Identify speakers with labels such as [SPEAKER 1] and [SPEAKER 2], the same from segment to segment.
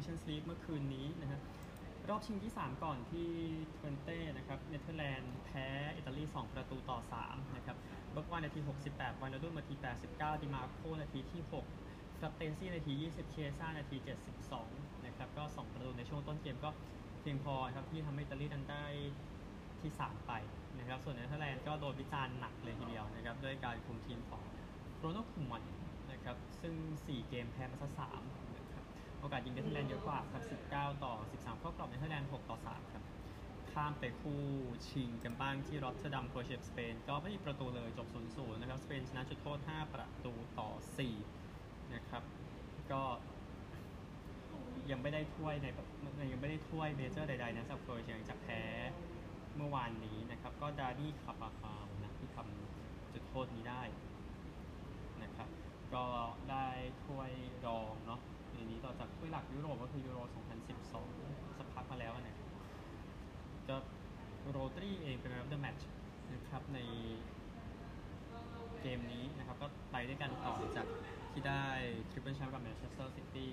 [SPEAKER 1] Nations League เมื่อคืนนี้นะฮะรอบชิงที่ 3 ก่อนที่ทเวนเต้นะครับเนเธอร์แลนด์แพ้อิตาลี 2 ประตูต่อ 3 นะครับเบิร์กไวน์นาที 68 ไวนัลดุมนาที 89 ดิมาร์โกนาทีที่6ฟรัตเตซี่นาที 20 เคียซ่านาที 72 นะครับ ก็ 2 ประตูในช่วงต้นเกมก็เพียงพอครับที่ทำให้อิตาลีนั้นได้ที่ 3 ไปนะครับ ส่วนเนเธอร์แลนด์ก็โดนวิจารณ์หนักเลยทีเดียวนะครับด้วยการคุมทีมของโรนัลด์คูมันนะครับซึ่ง 4 เกมแพ้มาซะ3 โอกาสยิงเนเธอร์แลนด์เยอะกว่าครับ 19 ต่อ 13 เข้ากรอบเนเธอร์แลนด์ 6 ต่อ 3 ครับ ข้ามไปคู่ชิงกันบ้างที่รอตเทอร์ดัมโครแอตสเปน ก็ไม่มีประตูเลยจบ 0-0 นะครับ สเปนชนะจุดโทษ 5 ประตูต่อ 4 นะครับ ก็ยังไม่ได้ถ้วยในยังไม่ได้ถ้วย major ใดๆนะสำหรับโครเอเชียหลังจากแพ้เมื่อวานนี้นะครับ ก็ดานี่คาร์บาฆาลนะที่ทำจุดโทษนี้ได้นะครับ ก็ได้ถ้วยรองเนาะ นี้ต่อจากถ้วยหลักยุโรปก็คือยูโร 2012 สักพักมาแล้วนะครับก็โรดรี้เองเป็น man of the match นะครับในเกมนี้นะครับก็ไปด้วยกันต่อจากที่ได้ triple แชมป์กับแมนเชสเตอร์ซิตี้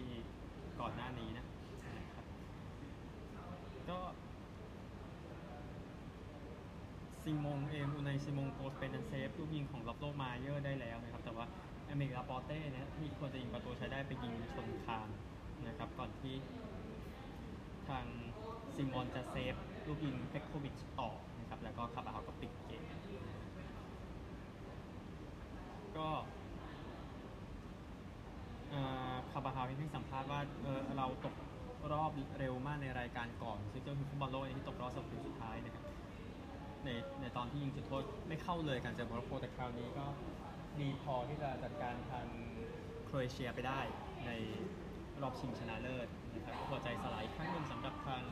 [SPEAKER 1] ก่อนหน้านี้นะครับก็ซิมอนเองอูไน ซิมอนโกลสเปนเซฟลูกยิงของลอฟโร มาเยอร์ได้แล้วนะครับ แต่ว่า อายเมอริก ลาปอร์ตเนี่ยที่ควรจะยิงประตูชัยได้ไปยิงชนคานนะครับก่อนที่ทางซิมอนจะเซฟลูกยิงเพ็ตโควิชต่อนะครับแล้วก็คาร์บาฆาลก็ปิดเกมก็คาร์บาฆาลให้สัมภาษณ์ว่าเออเราตกรอบเร็วมากในรายการก่อนซึ่งก็คือฟุตบอลโลกที่ตกรอบสัปดาห์สุดท้ายนะครับในในตอนที่ยิงจุดโทษไม่เข้าเลยการเจอโมร็อกโกแต่คราวนี้ก็ ดีพอที่จะจัดการทางโครเอเชียไปได้ในรอบชิงชนะเลิศนะครับหัวใจสลายอีกครั้งหนึ่งสำหรับทาง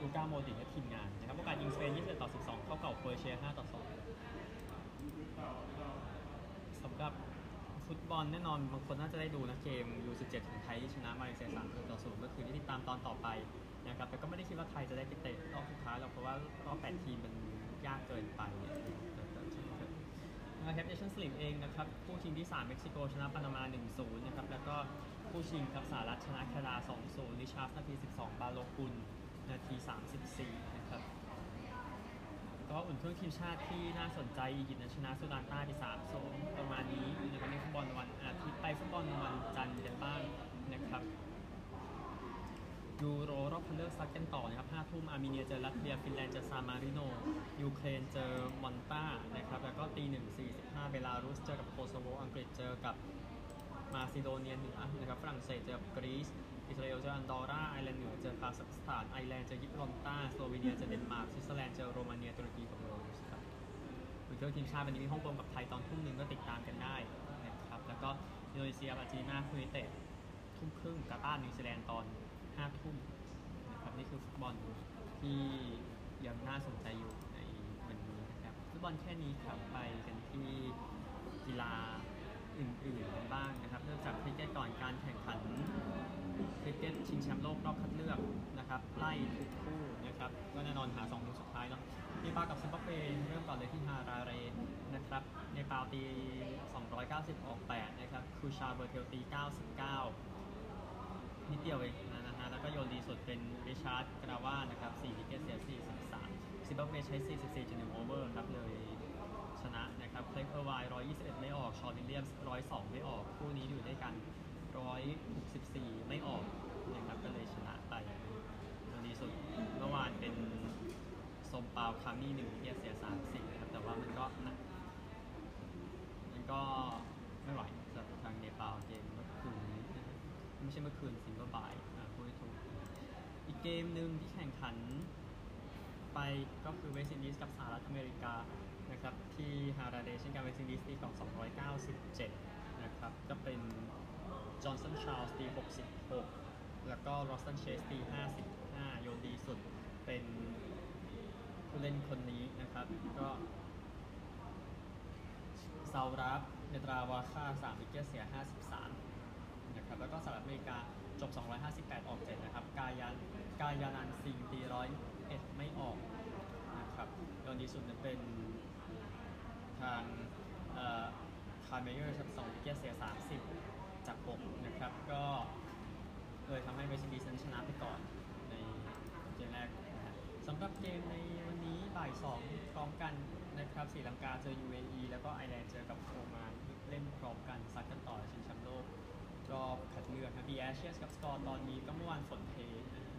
[SPEAKER 1] ลูก้าโมดริชและทีมงานนะครับโอกาสยิงสเปน21ต่อ 12 เข้ากรอบโครเอเชีย 5 ต่อ 2สำหรับฟุตบอลแน่นอนบางคนน่าจะได้ดูนะเกม U17 ของไทยที่ชนะมาเลเซีย3ต่อ0เมื่อคืนนี้ติดตามตอนต่อไปนะครับแต่ก็ไม่ได้คิดว่าไทยจะได้ไปเตะรอบสุดท้ายหรอกเพราะว่ารอบ8ทีมมันยากเกินไปแต่แต่ช่างเถอะ นะครับ Nations League เองนะครับคู่ชิงที่ 3 เม็กซิโกชนะปานามา 1-0 นะครับ แล้วก็คู่ชิงครับสหรัฐชนะแคนาดา 2-0ริชาร์ดส์นาที 12 บาโลกัน นาที 34 นะครับ ก็อุ่นเครื่องทีมชาติที่น่าสนใจอียิปต์ชนะสุดานใต้ไป 3-0 ประมาณนี้นะครับในฟุตบอลวันอาทิตย์ไปฟุตบอลวันจันทร์กันบ้างนะครับยูโร รอบคัดกันต่อนะครับ5ทุ่มอาร์เมเนียเจอรัสเซียฟินแลนด์เจอซามาริโน ยูเครนเจอมอลตานะครับ แล้วก็ตีหนึ่งสี่สิบห้าเบลารุสเจอกับโคโซโว อังกฤษเจอกับมาซิโดเนียเหนือนะครับ ฝรั่งเศสเจอกับกรีซ อิสราเอลเจออันดอร่า ไอร์แลนด์เหนือเจอคาซัคสถาน ไอร์แลนด์เจอยิบรอลตาร์สโลวีเนียเจอเดนมาร์ก สวิตเซอร์แลนด์เจอโรมาเนีย ตุรกีกับเบลารุสครับอุ่นเครื่องทีมชาติวันนี้มีฮ่องกงกับไทยตอนทุ่มหนึ่งก็ติดตามกันได้นะครับ แล้วก็อินโดนีเซียอาร์เจนตินาคุยเตะทุ่มครึ่งกาตาร์นิวซีแลนด์ตอนห้าทุ่มครับนี่คือฟุตบอลที่ยังน่าสนใจอยู่ในวันนี้นะครับฟุตบอลแค่นี้ครับไปกันที่กีฬาอื่นๆกันบ้างนะครับเริ่มจากคริกเก็ตก่อนการแข่งขันคริกเก็ตชิงแชมป์โลกรอบคัดเลือกนะครับไล่ทุกคู่นะครับก็แน่นอนหาสองคู่สุดท้ายเนาะเนปาลกับซิมบับเวเริ่มก่อนเลยที่ฮาราเรนะครับเนปาลตี 290 ออก 8 นะครับคูชาลเบอร์เทลตี 99 นิดเดียวเอง ก็โยนดีสุดเป็นริชาร์ดงาราวานะครับ4 wicket เสีย43ซิมบับเวใช้ 44.1 over ครับเลยชนะนะครับเครกเออร์ไวน์121 ไม่ออก ชอนวิลเลียมส์102 ไม่ออก คู่นี้อยู่ด้วยกัน 164 ไม่ออกนะครับก็เลยชนะไปโยนดีสุดเมื่อวานเป็นสมปาลคามี่1 wicket เสีย30นะครับแต่ว่ามันก็นักมันก็ไม่ไหวสำหรับทางเนปาลเกมเมื่อคืนไม่ใช่เมื่อคืนสิงก็บ่ายอ่าพู ดให้ถูก อีกเกมหนึ่งที่แข่งขันไปก็คือเวสต์อินดีสกับสหรัฐอเมริกานะครับที่ฮาราเรเช่นกันเวสต์อินดีสตีก่อน297 นะครับก็เป็นจอห์นสันชาลส์ตี66 แล้วก็รอสตันเชสตี55 โยนดีสุดเป็นผู้เล่นคนนี้นะครับก็ซารับเนตราวาค่า3วิกเกตเสีย 53 นะครับแล้วก็สหรัฐอเมริกา จบ 258 ออก 7 นะครับ กายันกายันันซิงตีร้อยเอ็ดไม่ออกนะครับโดนดีสุดนั้นเป็นทางไคล์เมเยอร์สครับ2 wicket เสีย 30 จาก 6 นะครับ ก็เลยทำให้เวสต์อินดีสนั้นชนะไปก่อนในเกมแรกนะฮะสำหรับเกมในวันนี้บ่ายสองพร้อมกันนะครับศรีลังกาเจอ UAE แล้วก็ไอร์แลนด์เจอกับโอมานเล่นพร้อมกันซัดกันต่อชิงแชมป์โลก รอบคัดเลือกนะ The Ashes กับสกอร์ตอนนี้ก็เมื่อวานฝนเท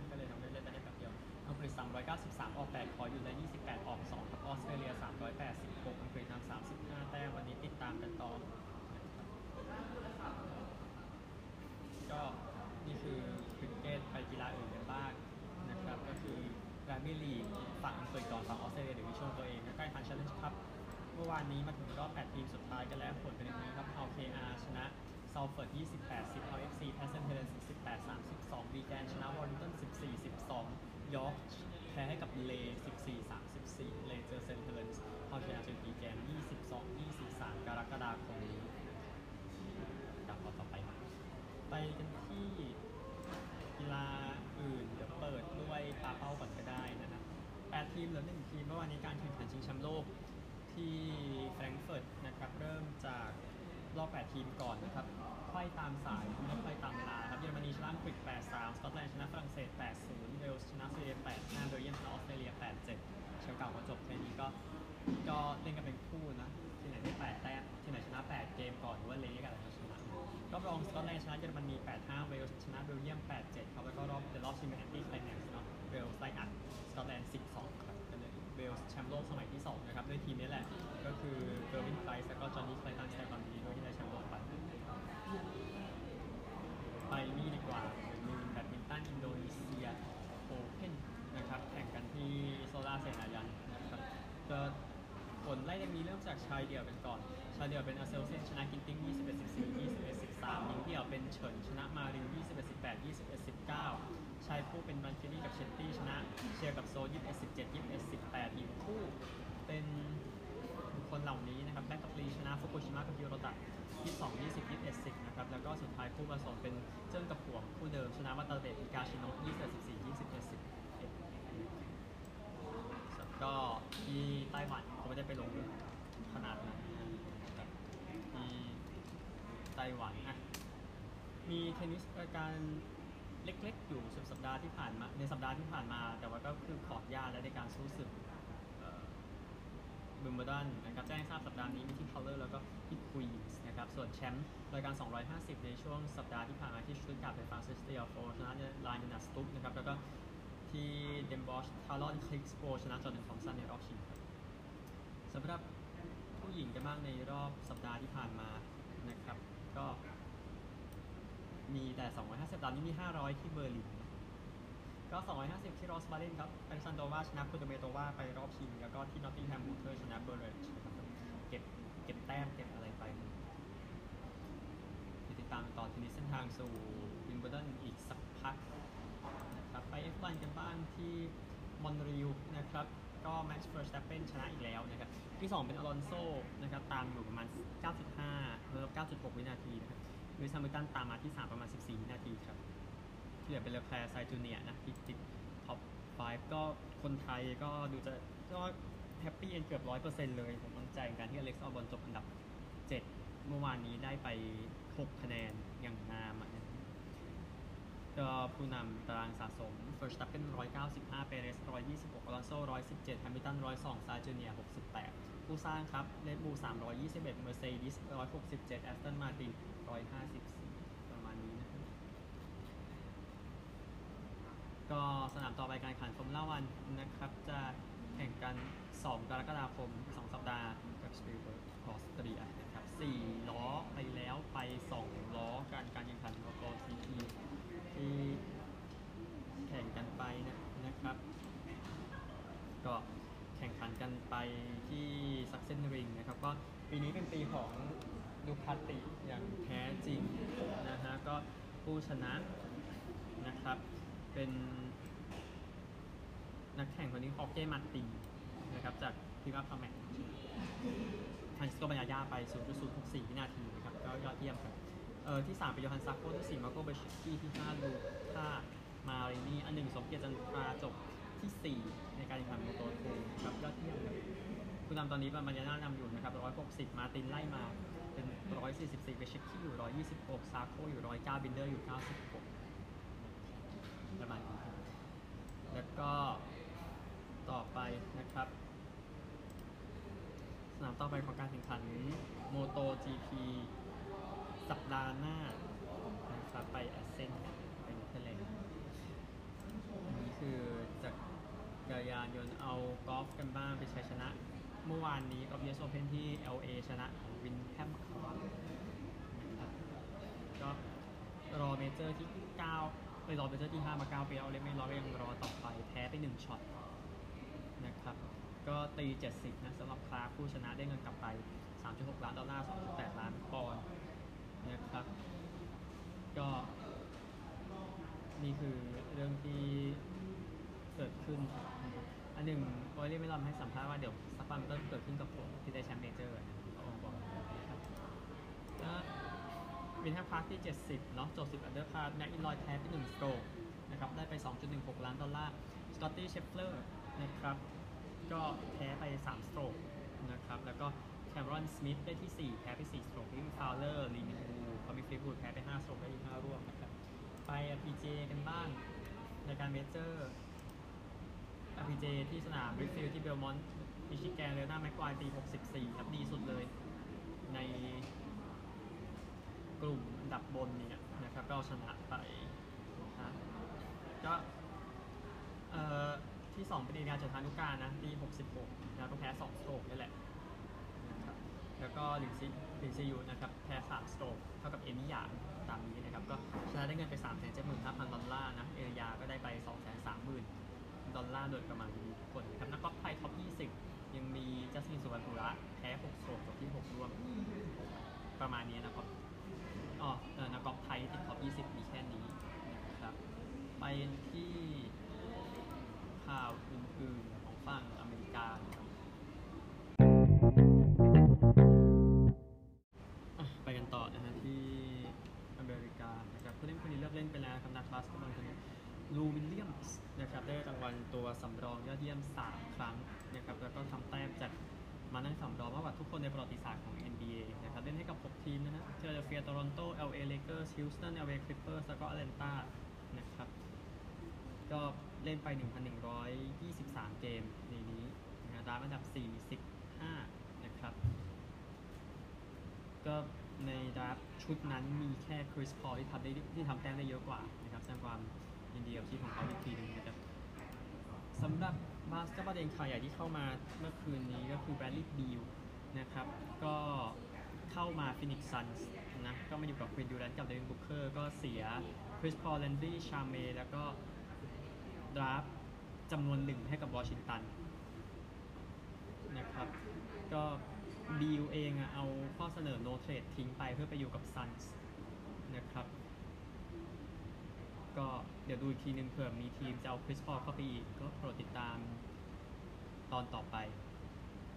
[SPEAKER 1] ก็เลยทำให้เล่นไปได้แบบเดียว อังกฤษ 393 ออก 8 ขออยู่ใน 28 ออก2กับออสเตรเลีย 386 อังกฤษทำ35 แต้มวันนี้ติดตามกันต่อ ก็นี่คือคริกเก็ตไปกีฬาอื่นกันบ้างนะครับ ก็คือแรมบี้ลีกฝั่งอังกฤษก่อนฝั่งออสเตรเลียหรือวิชวลตัวเองใกล้ทัน Challenge ครับ เมื่อวานนี้มาถึงรอบ 8 ทีมสุดท้ายกันแล้วผลเป็นยังไงครับเอา KR ชนะ ซา f เฟิร์ด28 10เอา FC แพสเซนเทเลน18 32วีแกนชนะวอร์ริงตัน14 12 ยอร์กแพ้ให้กับลีห์14 34 ลีห์เจอเซนต์เฮเลนส์เอาชนะเจอวีแกน22 23 กรกฎาคมนี้กลับมาต่อไปครับไปกันที่กีฬาอื่นเดี๋ยวเปิดด้วยปาเป้าก่อนก็ได้นะครับแปดทีมเหลือหนึ่งทีมเมื่อวานนี้การแข่งขันชิงแชมป์โลกที่แฟรงก์เฟิร์ตนะครับเริ่มจาก รอบ 8 ทีมก่อนนะครับไขว้ตามสายไม่ไขว้ตามเวลาครับ เยอรมนีชนะอังกฤษ8-3 สกอตแลนด์ชนะฝรั่งเศส 8-0 เวลส์ชนะสวีเดน8-5เบลเยียมชนะออสเตรเลีย 8-7 เชลเก่าก็จบแค่นี้ก็ก็เล่นกันเป็นคู่นะ ที่ไหนได้ 8 แต้ม ที่ไหนชนะ 8 เกมก่อนหรือว่าเละกันแล้วชนะรอบรองสกอตแลนด์ชนะเยอรมนี 8-5 เวลส์ชนะเบลเยียม 8-7 ครับ แล้วก็รอบเดรอบชิงเป็น anti-climax เนาะ เวลส์ไล่อัดสกอตแลนด์ 12 เลยเวลส์แชมป์โลกสมัยที่ 2 นะครับด้วยทีมนี้แหละ ก็คือเกอร์วินไพรซ์แล้วก็จอนนี่เคลย์ตันแชร์ความดีด้วยที่ได้แชมป์โลกไปไปนี่ดีกว่าเป็นมือแบดมินตันอินโดนีเซียโอเพ่นนะครับแข่งกันที่อิสโตราเซนายันนะครับก็ ไล่เรียงนี้เริ่มจากชายเดี่ยวกันก่อน ชายเดี่ยวเป็นแอ็กเซลเซนชนะกินติ้ง21 14 21 13หญิงเดี่ยวเป็นเฉินชนะมาริน21 18 21 19 ชายคู่เป็นรันกิเรดดี้กับเชตตี้ชนะเชียร์กับโซ21 17 21 18หญิงคู่เป็นคนเหล่านี้นะครับแบ็คกับลีชนะฟุกุชิมะกับยูโรตะ22 20 21 10นะครับแล้วก็สุดท้ายคู่ผสมเป็นเจิ้งกับหวงคู่เดิมชนะมาตาเตะอิกาชิโนะ21 14 21 11แล้วก็ที่ไต้หวัน ไม่ได้ไปลงขนาดนั้นนะครับที่ไต้หวันอะมีเทนนิสรายการเล็กๆ อยู่สุดสัปดาห์ที่ผ่านมาในสัปดาห์ที่ผ่านมา แต่ว่าก็คือขอดยาและในการสู้ศึกเอ่อบิมเบ r ร์ดันนะครับแจ้งทราบสัปดาห์นี้มีที่ค o ลเลอร์แล้วก็ที่ควีนส์นะครับส่วนแชมป์รายการ 250 ในช่วงสัปดาห์ที่ผ่านมาที่สตุตการเป็นฟรานซิสเตียโฟชนะลายนาสตุกนะครับแล้วก็ที่เดมบอชทารอนคลิกสโปชนะจอร์แดนทอมสันในรอบชิงครับ สำหรับผู้หญิงกันบ้างในรอบสัปดาห์ที่ผ่านมานะครับ ก็มีแต่ 250สัปดาห์นี้มี 500 ที่เบอร์ลิน ก็ 250 ที่รอสมาเลนครับอเล็กซานโดรวาชนะคูเดอร์เมโตวาไปรอบชิง แล้วก็ที่นอตติงแฮมโบลเตอร์ชนะเบอร์เรจนะครับเก็บเก็บแต้มเก็บอะไรไปติดตามต่อทีนี้เส้นทางสู่วิมเบิลดันอีกสักพักนะครับไป F1 กันบ้างที่มอนทรีออลนะครับ ก็แม็กซ์เฟอร์ส t ต p เปนชนะอีกแล้วนะครับ ที่ 2 เป็นอลอนโซนะครับตามอยู่ประมาณ 9.5เพิ่ม9.6 วินาทีนะครับลูอิสแฮมิลตันตามมาที่ 3 ประมาณ 14 วินาทีครับ ที่เหลือเป็นเลอแคลร์ไซนซ์จูเนียร์นะที่ติด top 5ก็คนไทยก็ดูจะก็ happy end เกือบร้อยเปอร์เซ็นต์เลย ผมมั่นใจในการที่อเล็กซ์อัลบอนจบอันดับ 7 เมื่อวานนี้ได้ไป 6 คะแนนอย่างงามนะ ก็ผู้นำตารางสะสม Verstappen 195 เปเรส 126อลอนโซ117แฮมิลตัน 102 ไซนซ์จูเนียร์ 68 ผู้สร้างครับเรดบูล321 Mercedes 167 Aston Martin 154 ประมาณนี้นะครับก็สนามต่อไปการแข่งขันฟอร์มูล่าวันนะครับ จะแข่งกัน 2 กรกฎาคม 2 สัปดาห์กับสปีลเบิร์กออสเตรียนะครับ4ล้อไปแล้วไป 2 ล้อการการแข่งขันมอเตอร์ซีทีที แข่งกันไปนะนะครับ ก็แข่งขันกันไปที่ซักเซนริงนะครับ ก็ปีนี้เป็นปีของดูคาติอย่างแท้จริงนะฮะก็ผู้ชนะนะครับ เป็น นักแข่งคนนี้ฮอร์เก้มาร์ตินนะครับจากทีมพราแมคฟรานเชสโกบัญญาญาไป 0.064วินาทีนะครับ ก็ยอดเยี่ยมครับ เออที่3เป็นโยฮันซักโกที่4มาร์โกเบซเซคคี่ที่5ลูก้ามารินี่อันหนึ่งสมเกียรติจันทราจบที่4ในการแข่งขัน Moto2ครับยอดเยี่ยมครับผู้นำตอนนี้บัญญาญานำอยู่นะครับ160มาร์ตินไล่มาเป็น144เบซเซคคี่อยู่126ซาโกอยู่109บินเดอร์อยู่96แล้วก็ต่อไปนะครับ สนามต่อไปของการแข่งขัน Moto GP สัปดาห์หน้านะครับไปแอสเซนไปเนเธอร์แลนด์อันนี้คือจากจักรยานยนต์เอากอล์ฟกันบ้างไปชัยชนะ เมื่อวานนี้กอล์ฟ US Open ที่ LA ชนะของวินแดมคลาร์กครับก็รอเมเจอร์ที่9ไปรอเมเจอร์ที่ 5 มา 9 ปีแล้วแม็คอิลรอยก็ยังรอต่อไปแพ้ไป1ช็อตนะครับก็ตี 70 นะสำหรับคลาร์กผู้ชนะได้เงินกลับไป 3.6 ล้านดอลลาร์ 2.8 ล้านปอนด์ นะครับ ก็นี่คือเรื่องที่เกิดขึ้นนะครับอันหนึ่งรอรี่แม็คอิลรอยให้สัมภาษณ์ว่าเดี๋ยวสักวันก็เกิดขึ้นกับผมที่ได้แชมป์เมเจอร์นะครับอกนะครับแล้ววินแดมคลาร์กตี 70เนาะจบ10อันเดอร์พาร์แม็คอิลรอยแพ้ไป1สโตรกนะครับได้ไป 2.16 ล้านดอลลาร์สกอตตี้เชฟเลอร์นะครับก็แพ้ไป 3 สโตรกนะครับแล้วก็ แคเมอรอนสมิธได้ที่ 4 แพ้ไป4สโตรกริกกี้ฟาวเลอร์ลีมินวูทอมมี่ฟลีตวูดแพ้ไป5สโตรกได้ที่5ร่วมนะครับ ไป LPGA กันบ้างในการเมเจอร์ PJ ที่สนามบลายธ์ฟิลด์ที่เบลมอนต์มิชิแกนลีโอน่าแม็คไกวร์ตี 64 ครับดีสุดเลย ในกลุ่มอันดับบนเนี่ยนะครับก็เอาชนะไปนะก็เอ่อที่ 2 เป็นเอรียาจุฑานุกาลนะตี 66 แล้วก็แพ้2สโตรกนี่แหละ ก็หลินซีหลินซียูนะครับแพ้3สโตรกเท่ากับเอมี่ยางตามนี้นะครับก็ชนะได้เงินไป3 7 5 0 0 0ดอลลาร์นะเอรียาก็ได้ไป2 3 0 0 0 0ดอลลาร์โดยประมาณนี้ทุกคนนะครับนักกอล์ฟไทยท็อป 20 ยังมีจัสมินสุวัณณะปุระแพ้6สโตรกจบที่ 6 ร่วม ประมาณนี้นะครับอ๋อเออนักกอล์ฟไทยติดท็อป 20 มีแค่นี้นะครับ ไปที่ข่าวอื่นๆของฝั่งอเมริกานะครับ เล่นคนนี้เลิกเล่นไปแล้วครับนักบาสเกตบอลคนนี้ลูวิลเลียมส์นะครับได้รางวัลตัวสำรองยอดเยี่ยม 3 ครั้งนะครับแล้วก็ทำแต้มจากมานั่งสำรองมากกว่าทุกคนในประวัติศาสตร์ของ NBA นะครับเล่นให้กับ 6 ทีมนะฮะฟิลาเดลเฟียโตรอนโต LA Lakers Houston LA Clippers แล้วก็ Atlanta นะครับก็เล่นไป 1,123 เกมในนี้นะดราฟต์อันดับ 45 นะครับ ก็ ในดราฟต์ชุดนั้นมีแค่คริสพอลที่ทำได้ที่ทำแต้มได้เยอะกว่านะครับแสดงความยินดีกับที่ของเขาอีกทีหนึ่งนะครับสำหรับบาสเกตบอลเองข่าวใหญ่ที่เข้ามาเมื่อคืนนี้ก็คือแบรดลีย์บีลนะครับก็เข้ามาฟินิกซ์ซันส์นะก็มาอยู่กับเควินดูแรนต์กับเดวินบุคเคอร์ก็เสียคริสพอลแลนดี้ชาเมแล้วก็ดราฟต์จำนวนหนึ่งให้กับวอชิงตันนะครับก็ บีลเองอะเอาข้อเสนอ no trade ทิ้งไปเพื่อไปอยู่กับซันส์นะครับ ก็เดี๋ยวดูอีกทีนึงเผื่อมีทีมจะเอาคริสพอลเข้าไปอีก ก็โปรดติดตามตอนต่อไป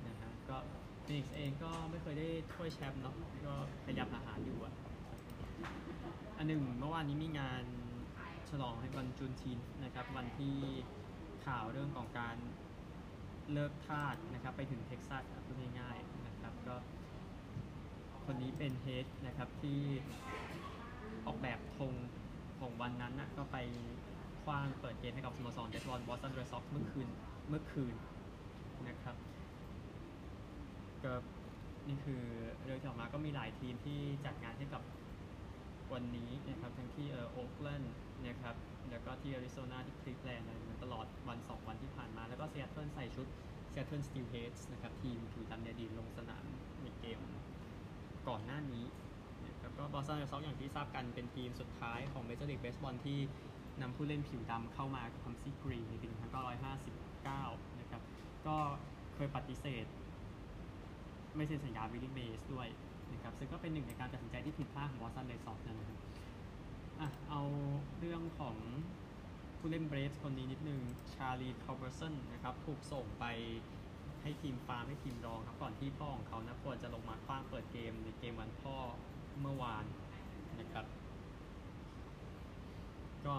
[SPEAKER 1] นะฮะก็ฟินิกซ์เองก็ไม่เคยได้ถ้วยแชมป์เนาะก็พยายามหาหาอยู่อะอันหนึ่งเมื่อวานนี้มีงานฉลองให้วันจุนชินนะครับ วันที่ข่าวเรื่องของการเลิกทาสนะครับ ไปถึงเท็กซัสพูดง่ายๆ ก็คนนี้เบนเฮธนะครับที่ออกแบบธงของวันนั้นน่ะก็ไปขว้างเปิดเกมให้กับสโมสรเบสบอลบอสตันเรดซ็อกซ์เมื่อคืนเมื่อคืนนะครับก็นี่คือเรื่องที่ออกมาก็มีหลายทีมที่จัดงานให้กับวันนี้นะครับทั้งที่เออโอ๊กแลนด์นะครับแล้วก็ที่แอริโซนาที่คลีฟแลนด์ตลอดวัน 2 วันที่ผ่านมา แล้วก็เซีย t เทิลใส่ชุด เซีย t เทิลสตีลเฮดส์นะครับทีมผิวดำในอดีตลงสนามในเกมก่อนหน้านี้นะครับก็บอสตันเรดซ็อกซ์อย่างที่ทราบกันเป็นทีมสุดท้ายของเมเจอร์ลีกเบสบอลที่นำผู้เล่นผิวดำเข้ามากับพัมพ์ซี่กรีนในปี1959 นะครับ ก็เคยปฏิเสธ ไม่เซ็นสัญญาวิลลี่เมย์สด้วยนะครับ ซึ่งก็เป็นหนึ่งในการตัดสินใจที่ผิดพลาดของบอสตันเรดซ็อกซ์นะครับอะเอาเรื่องของ ผู้เล่นเบรฟคนนี้นิดนึงชาลีคาร์เบอร์สันนะครับถูกส่งไปให้ทีมฟาร์มให้ทีมรองครับก่อนที่พ่อของเขานะควรจะลงมาคว้างเปิดเกมในเกมวันพ่อเมื่อวานนะครับ ก็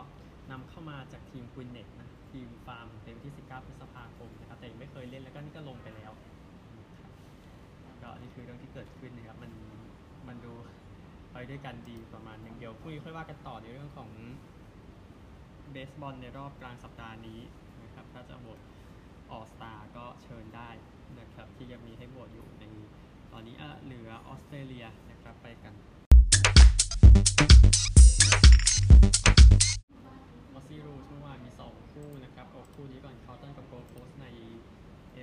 [SPEAKER 1] นำเข้ามาจากทีมควินเน็ตนะทีมฟาร์มเต็มที่ 19พฤษภาคมนะครับแต่ยังไม่เคยเล่นแล้วก็นี่ก็ลงไปแล้วนะครับก็นี่คือเรื่องที่เกิดขึ้นนะครับมันมันดูไปด้วยกันดีประมาณหนึ่งเดียวพรุ่งนี้ค่อยว่ากันต่อในเรื่องของ เบสบอลในรอบกลางสัปดาห์นี้นะครับถ้าจะโหวตออลสตาร์ก็เชิญได้นะครับที่ยังมีให้โหวตอยู่ในตอนนี้อะเหลือออสเตรเลียนะครับไปกันมอสซี่รูเมื่อวานมี 2 คู่นะครับเอาคู่นี้ก่อนคาร์ลตันกับโกลด์โคสต์ใน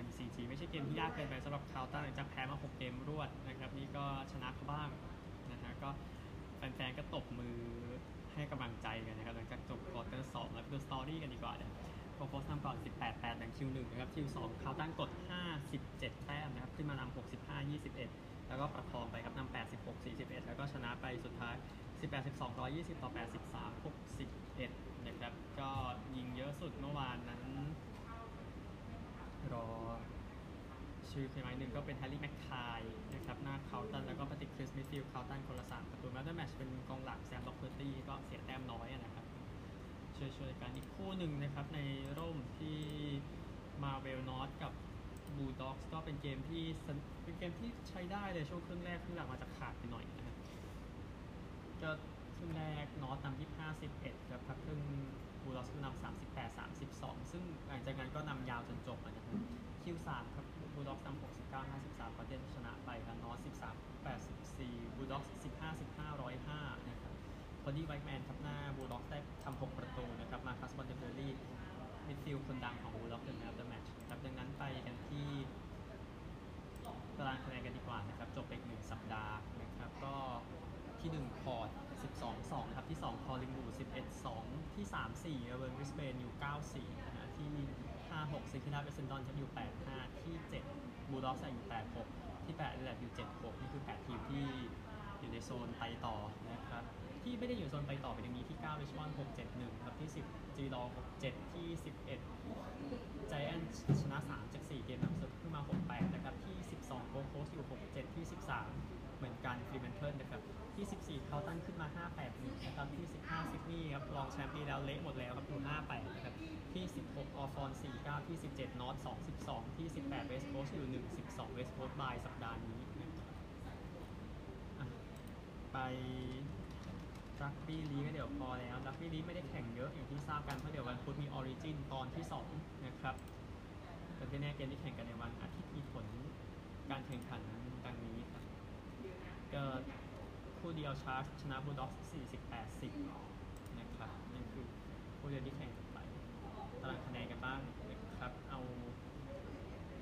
[SPEAKER 1] MCG ไม่ใช่เกมที่ยากเกินไปสำหรับคาร์ลตันหลังจากแพ้มา 6 เกมรวดนะครับนี่ก็ชนะเขาบ้างนะฮะก็แฟนๆก็ตบมือ ให้กำลังใจกันนะครับหลังจากจบควอเตอร์สองแล้วไปดู story กันดีกว่าเนี่ยโกลด์โคสต์นำก่อน 18 8หลัง Q1นะครับ Q2 คาร์ลตันกด 57 แต้มนะครับขึ้นมานำ65 21 แล้วก็ประคองไปครับนำ86 41 แล้วก็ชนะไปสุดท้าย 18 12 120 ต่อ 83 61 นะครับ ก็ยิงเยอะสุดเมื่อวานนั้นรอ ชื่อเพียงไม้หนึ่งก็เป็นแฮร์รี่แม็คคายนะครับหน้าเคาน์ตันแล้วก็ปฏิคริสมิฟิลด์เคาน์ตันคนละสามประตูแมตต์แมชเป็นกองหลังแซมล็อกเฟอร์ตี้ก็เสียแต้มน้อยนะครับช่วยๆกันอีกคู่หนึ่งนะครับในร่มที่มาเวลนอตกับบูด็อกส์ก็เป็นเกมที่เป็นเกมที่ใช้ได้เลยช่วงครึ่งแรกครึ่งหลังมาจะขาดไปหน่อยนะครับก็ครึ่งแรกนอตนำที่51ครับพักครึ่งBulldogs นำ38 32ซึ่งหลังจากนั้นก็นำยาวจนจบอะนะครับ ครับ Bulldogs นำ69 53ประเด็นชนะไปครับ North 13 84 Bulldogs 15 15 105นะครับ Cody Weightman ครับหน้า Bulldogs ได้ทำ6ประตูนะครับ Marcus Bontempelli midfield คนดังของ Bulldogs the man match ครับดังนั้นไปกันที่ตารางคะแนนกันดีกว่านะครับจบไปอีกหนึ่งสัปดาห์นะครับก็ที่ 1 Port 12 2 นะครับ ที่ 2 Collingwood 11 2 ที่ 3 4 Melbourne Brisbane อยู่ 9 4นะฮะที่ 5 6 St Kilda Essendon จะอยู่ 8 5 ที่ 7 Bulldogs อยู่ 8 6 ที่8 Adelaide อยู่ 7 6 นี่คือ 8 ทีมที่อยู่ในโซนไปต่อนะครับ ที่ไม่ได้อยู่โซนไปต่อเป็นอย่างนี้ที่9 Richmond 6 7 1 ครับที่ 10 G d o 6 7 ที่ 11 ใจแอนชนะ 3 จาก 4 เกมหลังสุดขึ้นมา 6-8 นะครับ ที่ 12 โกโคสอยู่ 6-7 ที่ 13 เหมือนกัน Fremantle นะครับที่14 Carlton ขึ้นมา 5-8นะครับที่ 15ซิดนีย์ครับรองแชมป์ปีแล้วเละหมดแล้วครับอยู่5-8นะครับที่ 16 ออฟอน4-9 ที่ 17 North 2-12 ที่ 18 West Coast อยู่ 1-12 West Coast bye สัปดาห์นี้นะไปรักบี้ลีก็เดี๋ยวพอแล้วรักบี้ลีไม่ได้แข่งเยอะอย่างที่ทราบกันเพราะเดี๋ยววันพุธมี Origin ตอนที่ 2 นะครับแต่ที่แน่เกมที่แข่งกันในวันอาทิตย์มีผลการแข่งขันดังนี้ครับ ก็คู่เดียวชาร์จชนะบูลด็อก40 80นะครับนั่นคือคู่เดียวที่แข่งกันไปตารางคะแนนกันบ้างนะครับ เอา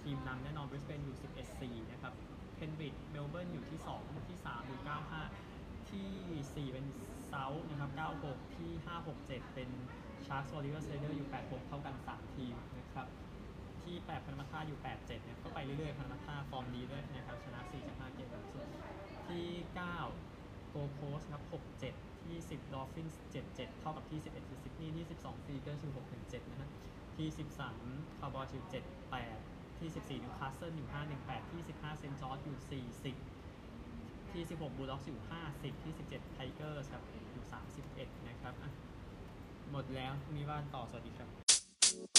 [SPEAKER 1] ทีมนำแน่นอนบริสเบนอยู่ 11 4 นะครับเพนบริดเมลเบิร์นอยู่ที่ 2 ที่ 3 อยู่ 95 ที่ 4 เป็นเซาท์นะครับ 96 ที่ 5 6 7 เป็นชาร์ s วอลเลอร์เซเดอร์อยู่ 8 6 เท่ากัน 3 ทีมนะครับ ที่ 8 Parramatta อยู่ 8 7 เนี่ยก็ไปเรื่อยๆ Parramatta ฟอร์มดีด้วยนะครับ ชนะ 4 จาก5เกมหลังสุด ที่ 9 โกโคสครับ 6 7 ที่ 10 Dolphins 7 7 เท่ากับที่ 11คือซิดนีย์ที่ 12ฟรีเกอร์อยู่6 7นะฮะ ที่ 13 คาร์บอยอยู่7 8 ที่ 14นิวคาสเซิลอยู่5 1 8 ที่ 15 St George อยู่ 40 ที่ 16บูลด็อกอยู่ 50 ที่ 17ไทเกอร์ครับอยู่ 31 นะครับ หมดแล้วพรุ่งนี้ว่านต่อสวัสดีครับ